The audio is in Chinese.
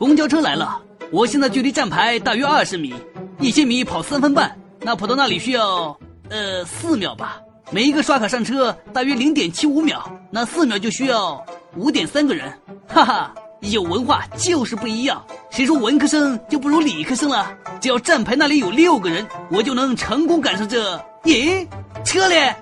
公交车来了，我现在距离站牌大约二十米，一千米跑三分半，那跑到那里需要呃四秒吧。每一个刷卡上车大约零点七五秒，那四秒就需要五点三个人。哈哈，有文化就是不一样。谁说文科生就不如理科生了？只要站牌那里有六个人，我就能成功赶上这。咦，车嘞！